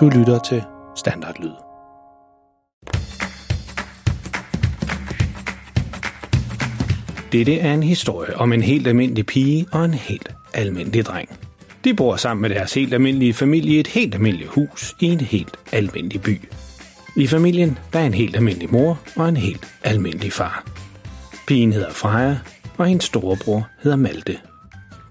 Du lytter til Standardlyd. Dette er en historie om en helt almindelig pige og en helt almindelig dreng. De bor sammen med deres helt almindelige familie i et helt almindeligt hus i en helt almindelig by. I familien der er en helt almindelig mor og en helt almindelig far. Pigen hedder Freja, og hendes storebror hedder Malte.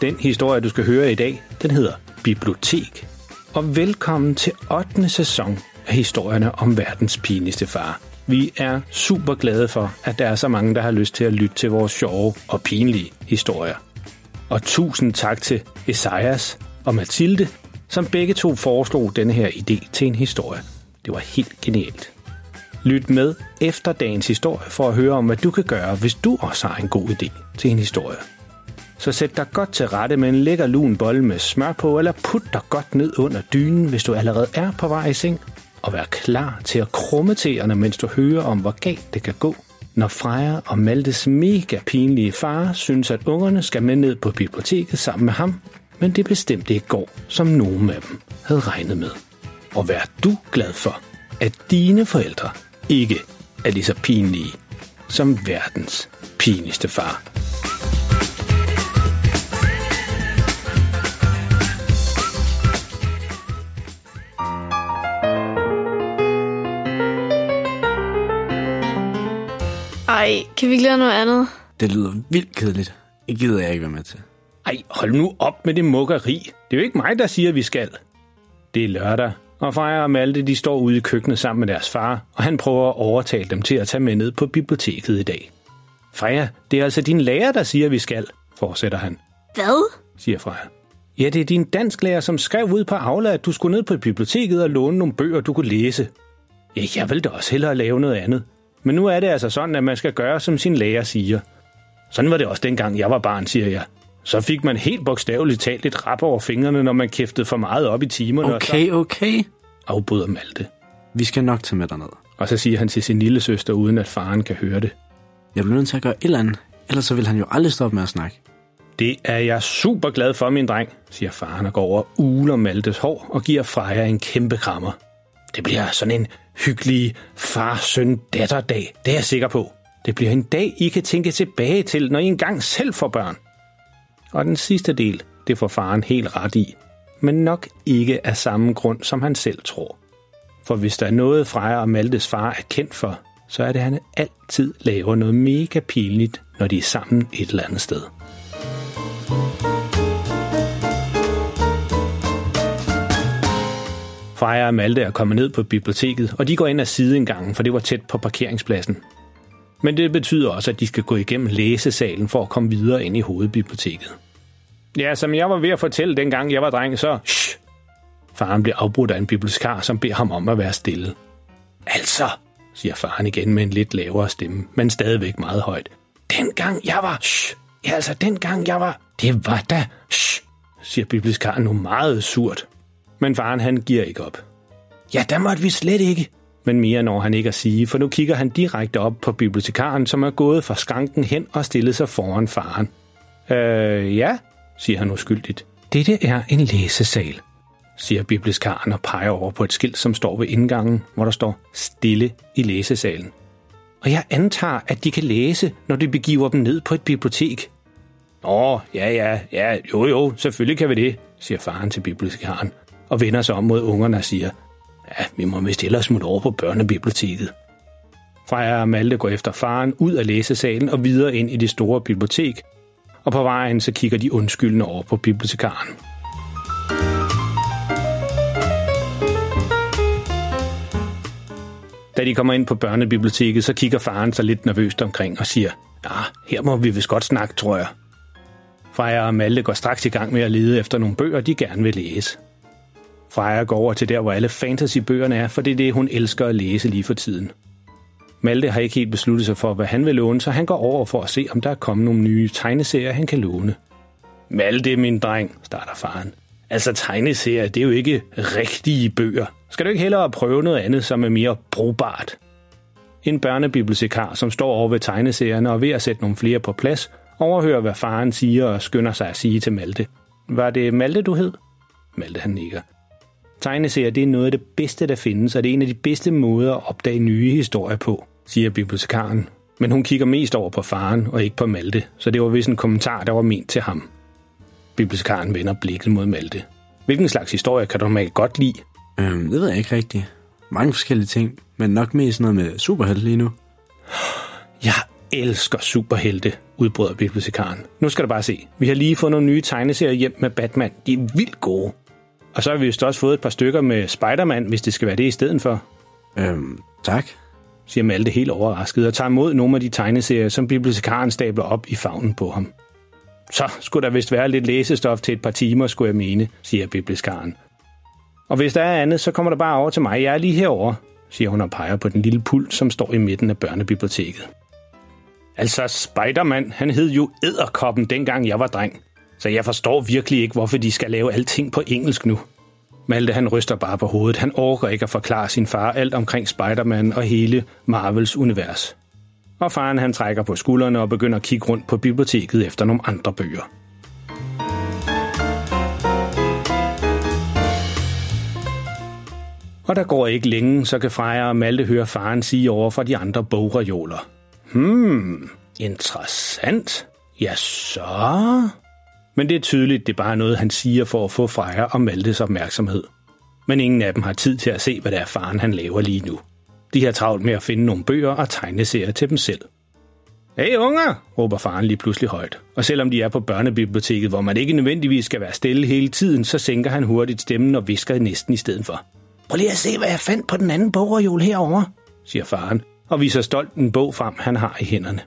Den historie, du skal høre i dag, den hedder Bibliotek. Og velkommen til 8. sæson af historierne om verdens pinligste far. Vi er super glade for, at der er så mange, der har lyst til at lytte til vores sjove og pinlige historier. Og tusind tak til Esajas og Mathilde, som begge to foreslog denne her idé til en historie. Det var helt genialt. Lyt med efter dagens historie for at høre om, hvad du kan gøre, hvis du også har en god idé til en historie. Så sæt dig godt til rette med en lækker lun bolle med smør på, eller put dig godt ned under dynen, hvis du allerede er på vej i seng, og vær klar til at krumme tæerne, mens du hører om, hvor galt det kan gå, når Freja og Maltes mega pinlige far synes, at ungerne skal med ned på biblioteket sammen med ham, men det bestemte ikke går, som nogen af dem havde regnet med. Og vær du glad for, at dine forældre ikke er lige så pinlige som verdens pinligste far. Ej, kan vi ikke lave noget andet? Det lyder vildt kedeligt. Det gider jeg ikke være med til. Ej, hold nu op med det mukkeri. Det er jo ikke mig, der siger, at vi skal. Det er lørdag, og Freja og Malte de står ude i køkkenet sammen med deres far, og han prøver at overtale dem til at tage med ned på biblioteket i dag. Freja, det er altså din lærer, der siger, at vi skal, fortsætter han, Hvad? siger Freja. Ja, det er din dansklærer, som skrev ud på Aula, at du skulle ned på biblioteket og låne nogle bøger, du kunne læse. Ja, jeg vil da også hellere lave noget andet. Men nu er det altså sådan, at man skal gøre, som sin lærer siger. Sådan var det også dengang, jeg var barn, siger jeg. Så fik man helt bogstaveligt talt et rap over fingrene, når man kæftede for meget op i timerne. og så Okay, okay. afbryder Malte. Vi skal nok tage med derned. Og så siger han til sin lille søster, uden at faren kan høre det. Jeg bliver nødt til at gøre et eller andet. Ellers så vil han jo aldrig stoppe med at snakke. Det er jeg super glad for, min dreng, siger faren og går over og uler Maltes hår og giver Freja en kæmpe krammer. Det bliver sådan en hyggelig far-søn-datter-dag, det er jeg sikker på. Det bliver en dag, I kan tænke tilbage til, når I engang selv får børn. Og den sidste del, det får faren helt ret i. Men nok ikke af samme grund, som han selv tror. For hvis der er noget, Freja og Maltes far er kendt for, så er det, at han altid laver noget mega pinligt, når de er sammen et eller andet sted. Freja og Malte er kommet ned på biblioteket, og de går ind ad sideindgangen, for det var tæt på parkeringspladsen. Men det betyder også, at de skal gå igennem læsesalen for at komme videre ind i hovedbiblioteket. Ja, som jeg var ved at fortælle dengang jeg var dreng, så... Shh! Faren bliver afbrudt af en bibliotekar, som beder ham om at være stille. Altså, siger faren igen med en lidt lavere stemme, men stadigvæk meget højt. Dengang jeg var... Shh! Ja, altså, dengang jeg var... Det var da... Shh! siger bibliotekaren nu meget surt. Men faren han giver ikke op. Ja, der måtte vi slet ikke. Men mere når han ikke at sige, for nu kigger han direkte op på bibliotekaren, som er gået fra skranken hen og stillet sig foran faren. Øh, ja, siger han uskyldigt. Dette er en læsesal, siger bibliotekaren og peger over på et skilt, som står ved indgangen, hvor der står stille i læsesalen. Og jeg antager, at de kan læse, når de begiver dem ned på et bibliotek. Nå, ja, ja, ja, jo, jo, selvfølgelig kan vi det, siger faren til bibliotekaren, og vender sig om mod ungerne og siger, ja, vi må vist ellers smutte over på børnebiblioteket. Freja og Malte går efter faren ud af læsesalen og videre ind i det store bibliotek, og på vejen så kigger de undskyldende over på bibliotekaren. Da de kommer ind på børnebiblioteket, så kigger faren sig lidt nervøst omkring og siger, ja, her må vi vist godt snakke, tror jeg. Freja og Malte går straks i gang med at lede efter nogle bøger, de gerne vil læse. Freja går over til der, hvor alle fantasybøgerne er, for det er det, hun elsker at læse lige for tiden. Malte har ikke helt besluttet sig for, hvad han vil låne, så han går over for at se, om der er kommet nogle nye tegneserier, han kan låne. Malte, min dreng, starter faren. Altså tegneserier, det er jo ikke rigtige bøger. Skal du ikke hellere prøve noget andet, som er mere brugbart? En børnebibliotekar, som står over ved tegneserierne og ved at sætte nogle flere på plads, overhører, hvad faren siger og skynder sig at sige til Malte. Var det Malte, du hed? Malte han nikker. Tegneserier det er noget af det bedste, der findes, og det er en af de bedste måder at opdage nye historier på, siger bibliotekaren. Men hun kigger mest over på faren og ikke på Malte, så det var vist en kommentar, der var ment til ham. Bibliotekaren vender blikket mod Malte. Hvilken slags historie kan du normalt godt lide? Øhm, det ved jeg ikke rigtigt. Mange forskellige ting, men nok mest noget med superhelte lige nu. Jeg elsker superhelte, udbryder bibliotekaren. Nu skal du bare se. Vi har lige fået nogle nye tegneserier hjem med Batman. De er vildt gode. Og så har vi vist også fået et par stykker med Spider-Man, hvis det skal være det i stedet for, Øhm, tak. siger Malte helt overrasket og tager imod nogle af de tegneserier, som bibliotekaren stabler op i favnen på ham. Så skulle der vist være lidt læsestof til et par timer, skulle jeg mene, siger bibliotekaren. Og hvis der er andet, så kommer der bare over til mig. Jeg er lige herover, siger hun og peger på den lille pult, som står i midten af børnebiblioteket. Altså, Spider-Man, han hed jo Æderkoppen, dengang jeg var dreng. Så jeg forstår virkelig ikke, hvorfor de skal lave alting på engelsk nu. Malte han ryster bare på hovedet. Han orker ikke at forklare sin far alt omkring Spider-Man og hele Marvels univers. Og faren han trækker på skuldrene og begynder at kigge rundt på biblioteket efter nogle andre bøger. Og der går ikke længe, så kan Freja og Malte høre faren sige over fra de andre bogreoler. Hmm, interessant. Ja, så... Men det er tydeligt, det er bare noget, han siger for at få Freja og Maltes opmærksomhed. Men ingen af dem har tid til at se, hvad det er faren han laver lige nu. De har travlt med at finde nogle bøger og tegneserier til dem selv. Hey unger, råber faren lige pludselig højt. Og selvom de er på børnebiblioteket, hvor man ikke nødvendigvis skal være stille hele tiden, så sænker han hurtigt stemmen og visker næsten i stedet for. Prøv lige at se, hvad jeg fandt på den anden bogreol herovre, siger faren, og viser stolt en bog frem, han har i hænderne.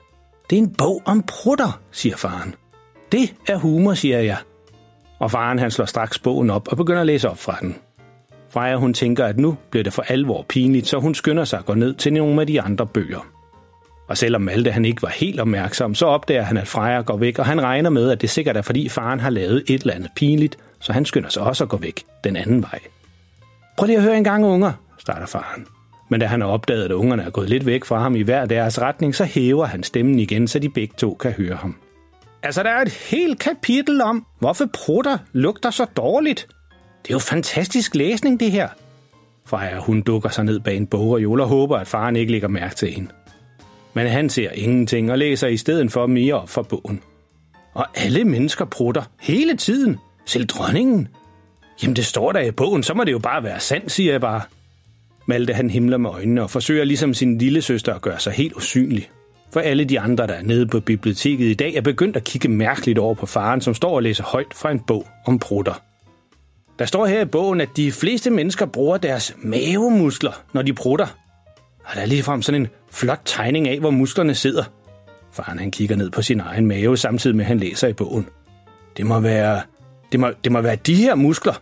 Det er en bog om prutter, siger faren. Det er humor, siger jeg. Og faren han slår straks bogen op og begynder at læse op fra den. Freja hun tænker, at nu bliver det for alvor pinligt, så hun skynder sig at gå ned til nogle af de andre bøger. Og selvom Malte han ikke var helt opmærksom, så opdager han, at Freja går væk, og han regner med, at det sikkert er, fordi faren har lavet et eller andet pinligt, så han skynder sig også at gå væk den anden vej. Prøv lige at høre en gang, unger, starter faren. Men da han har opdaget, at ungerne er gået lidt væk fra ham i hver deres retning, så hæver han stemmen igen, så de begge to kan høre ham. Altså, der er et helt kapitel om, hvorfor prutter lugter så dårligt. Det er jo fantastisk læsning, det her. Freja, hun dukker sig ned bag en bogreol og håber, at faren ikke lægger mærke til hende. Men han ser ingenting og læser i stedet for mere op for bogen. Og alle mennesker prutter hele tiden. Selv dronningen. Jamen, det står der i bogen, så må det jo bare være sandt, siger jeg bare. Malte han himler med øjnene og forsøger ligesom sin lille søster at gøre sig helt usynlig. For alle de andre, der er nede på biblioteket i dag, er begyndt at kigge mærkeligt over på faren, som står og læser højt fra en bog om prutter. Der står her i bogen, at de fleste mennesker bruger deres mavemuskler, når de prutter. Og der er ligefrem sådan en flot tegning af, hvor musklerne sidder. Faren han kigger ned på sin egen mave, samtidig med at han læser i bogen. Det må være, det må, det må være de her muskler,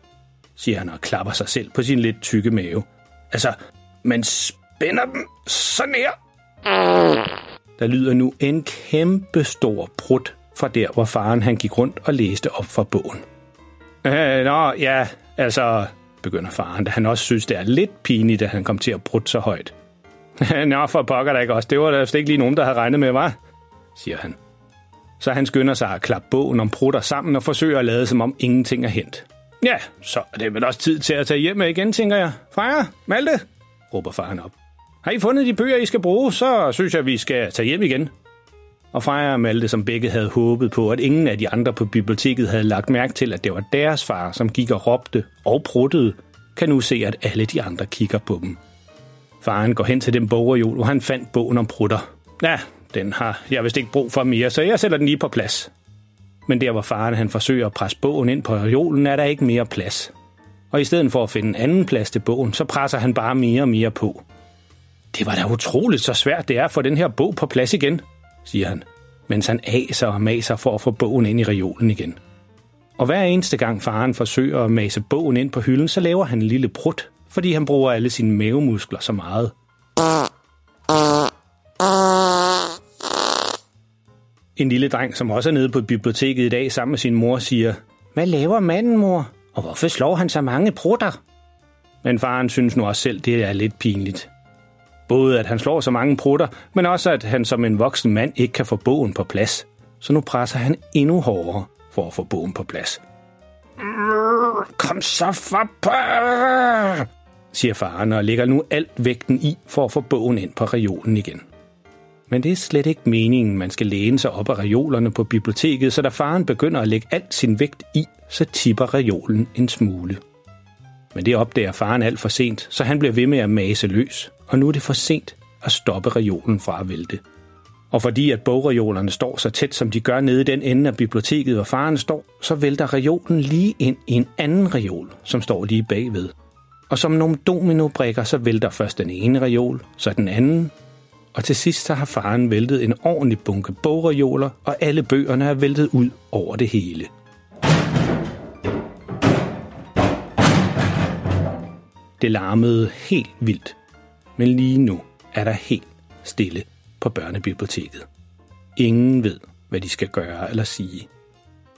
siger han og klapper sig selv på sin lidt tykke mave. Altså, man spænder dem sådan her. Der lyder nu en kæmpe stor brud fra der, hvor faren han gik rundt og læste op fra bogen. Øh, nå, ja, altså, begynder faren, da han også synes, det er lidt pinligt, at han kom til at prutte så højt. nå, for pokker da ikke også. Det var der ikke lige nogen, der havde regnet med, var? siger han. Så han skynder sig at klappe bogen om prutter sammen og forsøger at lade, som om ingenting er hent. Ja, så er det vel også tid til at tage hjem med igen, tænker jeg. Freja, Malte, råber faren op. Har I fundet de bøger, I skal bruge, så synes jeg, vi skal tage hjem igen. Og Freja og Malte, som begge havde håbet på, at ingen af de andre på biblioteket havde lagt mærke til, at det var deres far, som gik og råbte og pruttede, kan nu se, at alle de andre kigger på dem. Faren går hen til den bogreol, hvor han fandt bogen om prutter. Ja, den har jeg vist ikke brug for mere, så jeg sætter den lige på plads. Men der, hvor faren han forsøger at presse bogen ind på reolen, er der ikke mere plads. Og i stedet for at finde en anden plads til bogen, så presser han bare mere og mere på. Det var da utroligt så svært det er at få den her bog på plads igen, siger han. mens han aser og maser for at få bogen ind i reolen igen. Og hver eneste gang faren forsøger at mase bogen ind på hylden, så laver han en lille prut, fordi han bruger alle sine mavemuskler så meget. En lille dreng, som også er nede på biblioteket i dag sammen med sin mor, siger, Hvad laver manden, mor? Og hvorfor slår han så mange prutter? Men faren synes nu også selv, det er lidt pinligt. Både at han slår så mange prutter, men også at han som en voksen mand ikke kan få bogen på plads. Så nu presser han endnu hårdere for at få bogen på plads. Kom så for på, siger faren og lægger nu alt vægten i for at få bogen ind på reolen igen. Men det er slet ikke meningen, man skal læne sig op af reolerne på biblioteket, så da faren begynder at lægge alt sin vægt i, så tipper reolen en smule. Men det opdager faren alt for sent, så han bliver ved med at mase løs, og nu er det for sent at stoppe reolen fra at vælte. Og fordi at bogreolerne står så tæt, som de gør nede i den ende af biblioteket, hvor faren står, så vælter reolen lige ind i en anden reol, som står lige bagved. Og som nogle dominobrikker, så vælter først den ene reol, så den anden, og til sidst så har faren væltet en ordentlig bunke bogreoler, og alle bøgerne er væltet ud over det hele. Det larmede helt vildt, men lige nu er der helt stille på børnebiblioteket. Ingen ved, hvad de skal gøre eller sige.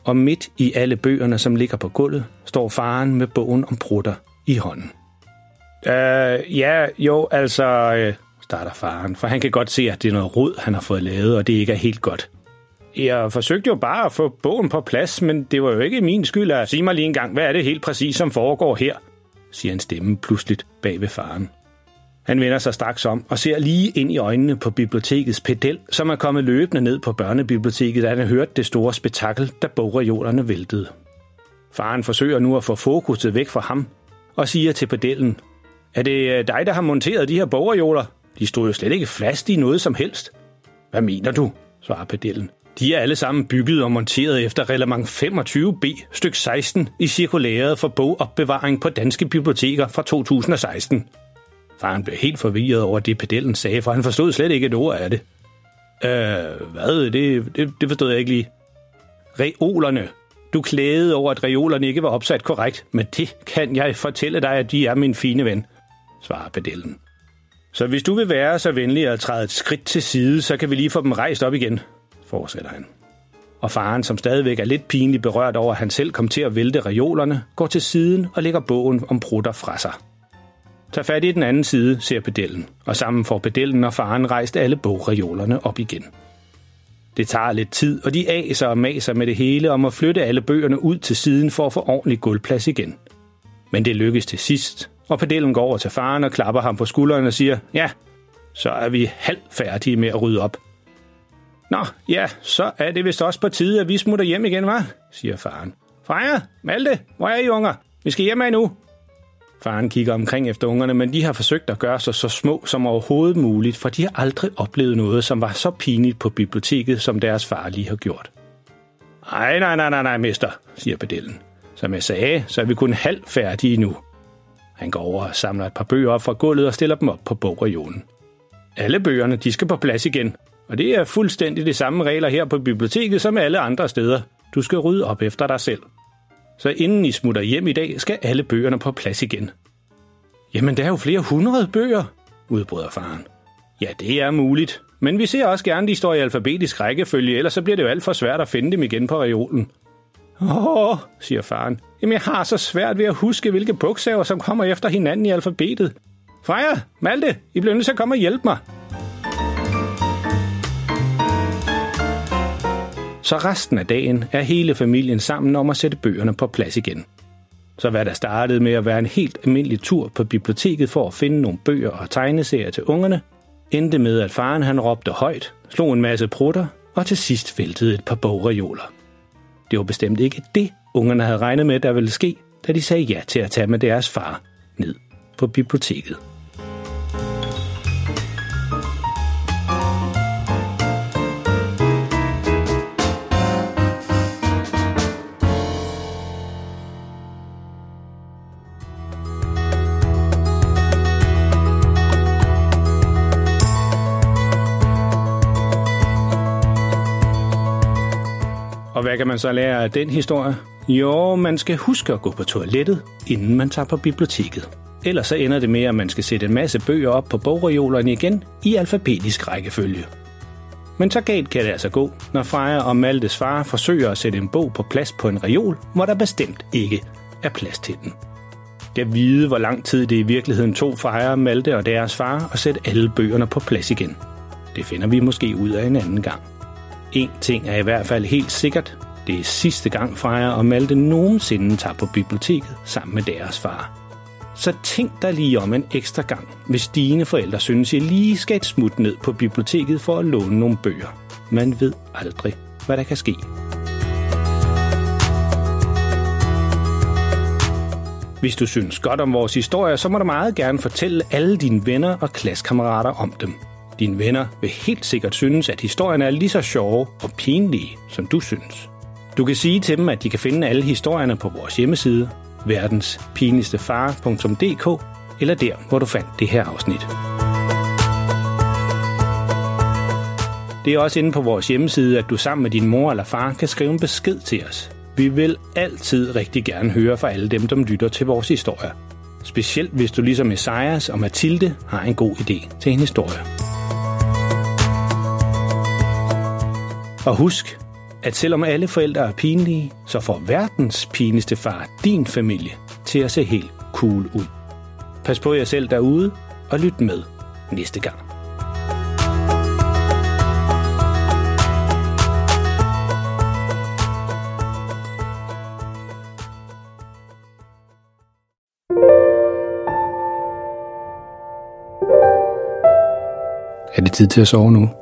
Og midt i alle bøgerne, som ligger på gulvet, står faren med bogen om prutter i hånden. Øh, ja, jo, altså, øh, starter faren, for han kan godt se, at det er noget rod, han har fået lavet, og det ikke er helt godt. Jeg forsøgte jo bare at få bogen på plads, men det var jo ikke min skyld at sige mig lige en gang, hvad er det helt præcis, som foregår her, siger en stemme pludseligt bag ved faren. Han vender sig straks om og ser lige ind i øjnene på bibliotekets pedel, som er kommet løbende ned på børnebiblioteket, da han hørt det store spektakel, da bogreolerne væltede. Faren forsøger nu at få fokuset væk fra ham og siger til pedellen, er det øh, dig, der har monteret de her bogreoler? De stod jo slet ikke fast i noget som helst. Hvad mener du? svarer pedellen. De er alle sammen bygget og monteret efter reglement 25b, styk 16 i cirkulæret for bogopbevaring på danske biblioteker fra 2016. Faren blev helt forvirret over det, pedellen sagde, for han forstod slet ikke et ord af det. Øh, hvad? Det, det, det forstod jeg ikke lige. Reolerne. Du klagede over, at reolerne ikke var opsat korrekt, men det kan jeg fortælle dig, at de er min fine ven, svarer pedellen. Så hvis du vil være så venlig at træde et skridt til side, så kan vi lige få dem rejst op igen, fortsætter han. Og faren, som stadigvæk er lidt pinligt berørt over, at han selv kom til at vælte reolerne, går til siden og lægger bogen om prutter fra sig. Tag fat i den anden side, ser pedellen, og sammen får pedellen og faren rejst alle bogreolerne op igen. Det tager lidt tid, og de aser og maser med det hele om at flytte alle bøgerne ud til siden for at få ordentlig gulvplads igen. Men det lykkes til sidst, og pedellen går over til faren og klapper ham på skulderen og siger, ja, så er vi halvt færdige med at rydde op. Nå, ja, så er det vist også på tide, at vi smutter hjem igen, hva? siger faren. Freja, Malte, hvor er I unger? Vi skal hjem af nu. Faren kigger omkring efter ungerne, men de har forsøgt at gøre sig så små som overhovedet muligt, for de har aldrig oplevet noget, som var så pinligt på biblioteket, som deres far lige har gjort. Ej, nej, nej, nej, nej, mester, siger pedellen. Som jeg sagde, så er vi kun halvt færdige nu. Han går over og samler et par bøger op fra gulvet og stiller dem op på bogregionen. Alle bøgerne, de skal på plads igen, og det er fuldstændig de samme regler her på biblioteket som alle andre steder. Du skal rydde op efter dig selv. Så inden I smutter hjem i dag, skal alle bøgerne på plads igen. Jamen, der er jo flere hundrede bøger, udbryder faren. Ja, det er muligt, men vi ser også gerne, de står i alfabetisk rækkefølge, ellers så bliver det jo alt for svært at finde dem igen på reolen. Åh, siger faren. Jamen, jeg har så svært ved at huske, hvilke bogstaver, som kommer efter hinanden i alfabetet. Freja, Malte, I bliver nødt til at komme og hjælpe mig. Så resten af dagen er hele familien sammen om at sætte bøgerne på plads igen. Så hvad der startede med at være en helt almindelig tur på biblioteket for at finde nogle bøger og tegneserier til ungerne, endte med, at faren han råbte højt, slog en masse prutter og til sidst væltede et par bogreoler. Det var bestemt ikke det, ungerne havde regnet med, der ville ske, da de sagde ja til at tage med deres far ned på biblioteket. Hvad kan man så lære af den historie? Jo, man skal huske at gå på toilettet, inden man tager på biblioteket. Ellers så ender det med, at man skal sætte en masse bøger op på bogreolerne igen i alfabetisk rækkefølge. Men så galt kan det altså gå, når Freja og Maltes far forsøger at sætte en bog på plads på en reol, hvor der bestemt ikke er plads til den. Jeg vide, hvor lang tid det i virkeligheden tog Freja, Malte og deres far at sætte alle bøgerne på plads igen. Det finder vi måske ud af en anden gang. En ting er i hvert fald helt sikkert. Det er sidste gang Freja og Malte nogensinde tager på biblioteket sammen med deres far. Så tænk dig lige om en ekstra gang, hvis dine forældre synes, I lige skal et smut ned på biblioteket for at låne nogle bøger. Man ved aldrig, hvad der kan ske. Hvis du synes godt om vores historie, så må du meget gerne fortælle alle dine venner og klassekammerater om dem. Dine venner vil helt sikkert synes, at historierne er lige så sjove og pinlige, som du synes. Du kan sige til dem, at de kan finde alle historierne på vores hjemmeside, verdenspinligstefar.dk eller der, hvor du fandt det her afsnit. Det er også inde på vores hjemmeside, at du sammen med din mor eller far kan skrive en besked til os. Vi vil altid rigtig gerne høre fra alle dem, der lytter til vores historie. Specielt hvis du ligesom Esajas og Mathilde har en god idé til en historie. Og husk, at selvom alle forældre er pinlige, så får verdens pinligste far din familie til at se helt cool ud. Pas på jer selv derude, og lyt med næste gang. Er det tid til at sove nu?